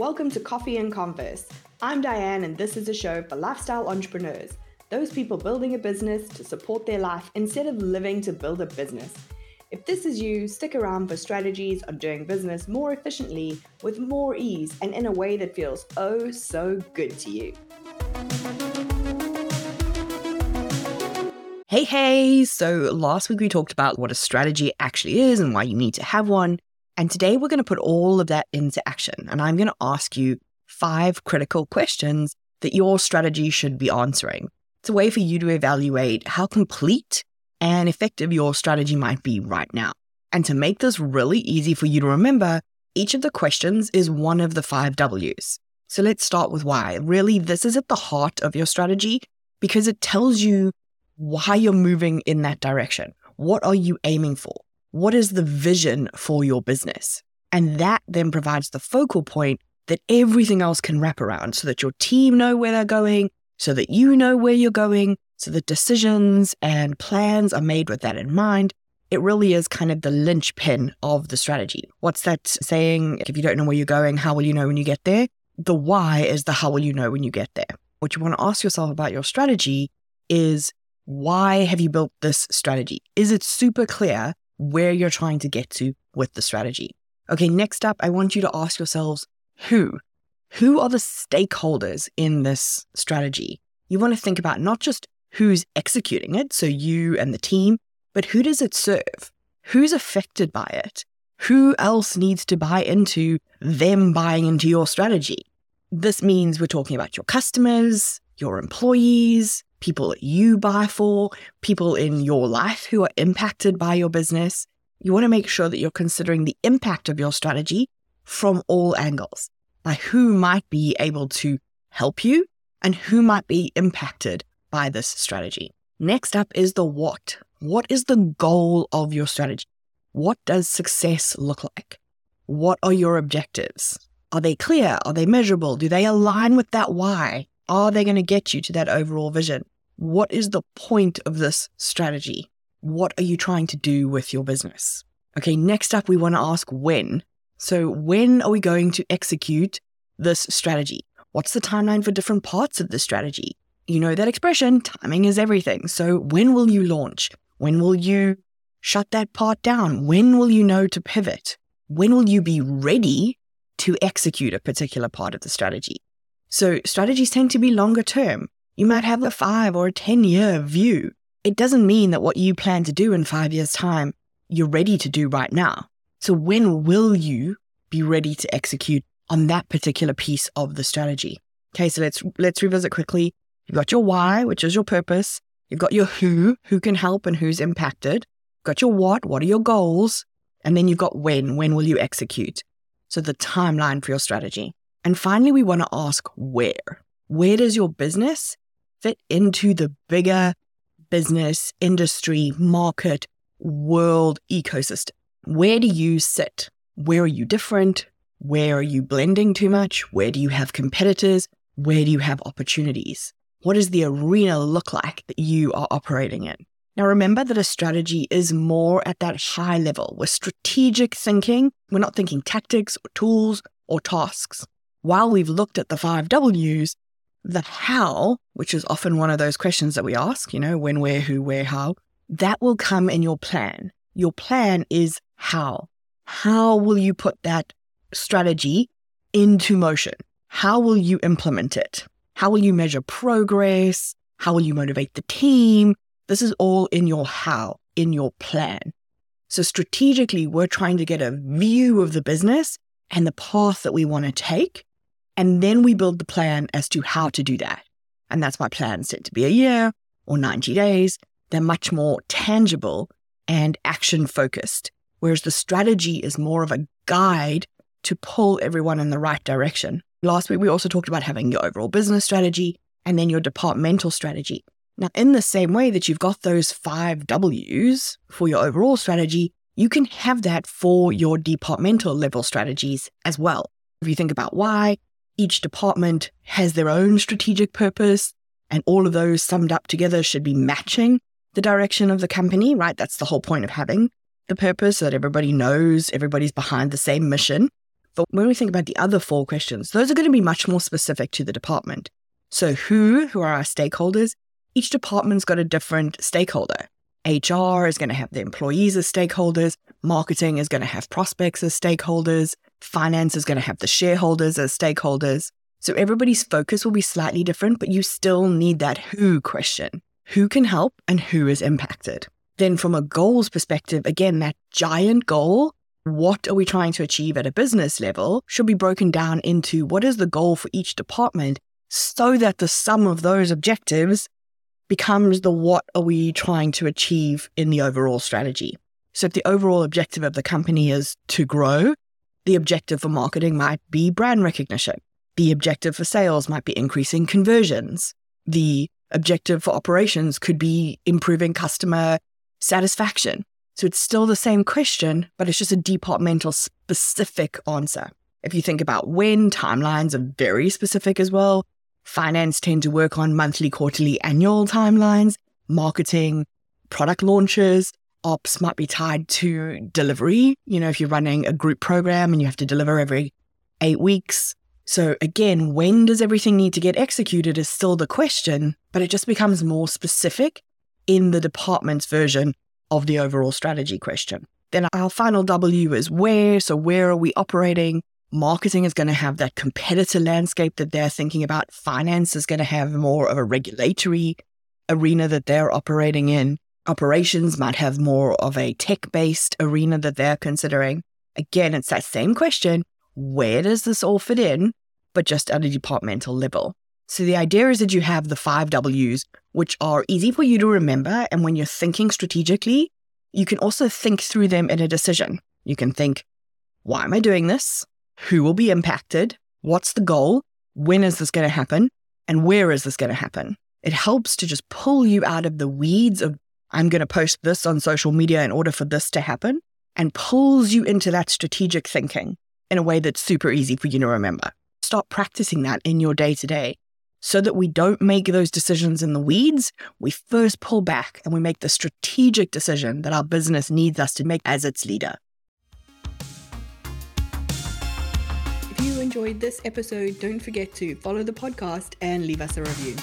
Welcome to Coffee and Converse. I'm Diane, and this is a show for lifestyle entrepreneurs, those people building a business to support their life instead of living to build a business. If this is you, stick around for strategies on doing business more efficiently, with more ease, and in a way that feels oh so good to you. Hey, hey! So, last week we talked about what a strategy actually is and why you need to have one. And today we're going to put all of that into action. And I'm going to ask you five critical questions that your strategy should be answering. It's a way for you to evaluate how complete and effective your strategy might be right now. And to make this really easy for you to remember, each of the questions is one of the five W's. So let's start with why. Really, this is at the heart of your strategy because it tells you why you're moving in that direction. What are you aiming for? What is the vision for your business? And that then provides the focal point that everything else can wrap around so that your team know where they're going, so that you know where you're going, so that decisions and plans are made with that in mind. It really is kind of the linchpin of the strategy. What's that saying? If you don't know where you're going, how will you know when you get there? The why is the how will you know when you get there. What you want to ask yourself about your strategy is why have you built this strategy? Is it super clear where you're trying to get to with the strategy? Okay, next up, I want you to ask yourselves who? Who are the stakeholders in this strategy? You want to think about not just who's executing it, so you and the team, but who does it serve? Who's affected by it? Who else needs to buy into them buying into your strategy? This means we're talking about your customers, your employees, people that you buy for, people in your life who are impacted by your business. You want to make sure that you're considering the impact of your strategy from all angles. Like who might be able to help you and who might be impacted by this strategy. Next up is the what. What is the goal of your strategy? What does success look like? What are your objectives? Are they clear? Are they measurable? Do they align with that why? Are they going to get you to that overall vision? What is the point of this strategy? What are you trying to do with your business? Okay, next up, we want to ask when. So, when are we going to execute this strategy? What's the timeline for different parts of the strategy? You know that expression, timing is everything. So, when will you launch? When will you shut that part down? When will you know to pivot? When will you be ready to execute a particular part of the strategy? So strategies tend to be longer term. You might have a five or a 10 year view. It doesn't mean that what you plan to do in five years' time, you're ready to do right now. So when will you be ready to execute on that particular piece of the strategy? Okay, so let's let's revisit quickly. You've got your why, which is your purpose. You've got your who, who can help and who's impacted. You've got your what, what are your goals? And then you've got when, when will you execute? So the timeline for your strategy. And finally, we want to ask where. Where does your business fit into the bigger business, industry, market, world ecosystem? Where do you sit? Where are you different? Where are you blending too much? Where do you have competitors? Where do you have opportunities? What does the arena look like that you are operating in? Now, remember that a strategy is more at that high level. We're strategic thinking. We're not thinking tactics or tools or tasks while we've looked at the five W's, the how, which is often one of those questions that we ask, you know, when, where, who, where, how, that will come in your plan. Your plan is how. How will you put that strategy into motion? How will you implement it? How will you measure progress? How will you motivate the team? This is all in your how, in your plan. So strategically, we're trying to get a view of the business and the path that we want to take and then we build the plan as to how to do that. And that's why plans tend to be a year or 90 days. They're much more tangible and action focused, whereas the strategy is more of a guide to pull everyone in the right direction. Last week, we also talked about having your overall business strategy and then your departmental strategy. Now, in the same way that you've got those five W's for your overall strategy, you can have that for your departmental level strategies as well. If you think about why, each department has their own strategic purpose, and all of those summed up together should be matching the direction of the company, right? That's the whole point of having the purpose so that everybody knows everybody's behind the same mission. But when we think about the other four questions, those are going to be much more specific to the department. So, who, who are our stakeholders? Each department's got a different stakeholder. HR is going to have the employees as stakeholders, marketing is going to have prospects as stakeholders, finance is going to have the shareholders as stakeholders. So everybody's focus will be slightly different, but you still need that who question. Who can help and who is impacted? Then, from a goals perspective, again, that giant goal, what are we trying to achieve at a business level, should be broken down into what is the goal for each department so that the sum of those objectives becomes the what are we trying to achieve in the overall strategy. So, if the overall objective of the company is to grow, the objective for marketing might be brand recognition. The objective for sales might be increasing conversions. The objective for operations could be improving customer satisfaction. So it's still the same question, but it's just a departmental specific answer. If you think about when, timelines are very specific as well. Finance tend to work on monthly, quarterly, annual timelines. Marketing, product launches, ops might be tied to delivery. You know, if you're running a group program and you have to deliver every eight weeks. So again, when does everything need to get executed is still the question, but it just becomes more specific in the department's version of the overall strategy question. Then our final W is where. So, where are we operating? Marketing is going to have that competitor landscape that they're thinking about. Finance is going to have more of a regulatory arena that they're operating in. Operations might have more of a tech based arena that they're considering. Again, it's that same question where does this all fit in, but just at a departmental level? So the idea is that you have the five W's, which are easy for you to remember. And when you're thinking strategically, you can also think through them in a decision. You can think, why am I doing this? Who will be impacted? What's the goal? When is this going to happen? And where is this going to happen? It helps to just pull you out of the weeds of, I'm going to post this on social media in order for this to happen, and pulls you into that strategic thinking in a way that's super easy for you to remember. Start practicing that in your day to day so that we don't make those decisions in the weeds, we first pull back and we make the strategic decision that our business needs us to make as its leader. If you enjoyed this episode, don't forget to follow the podcast and leave us a review.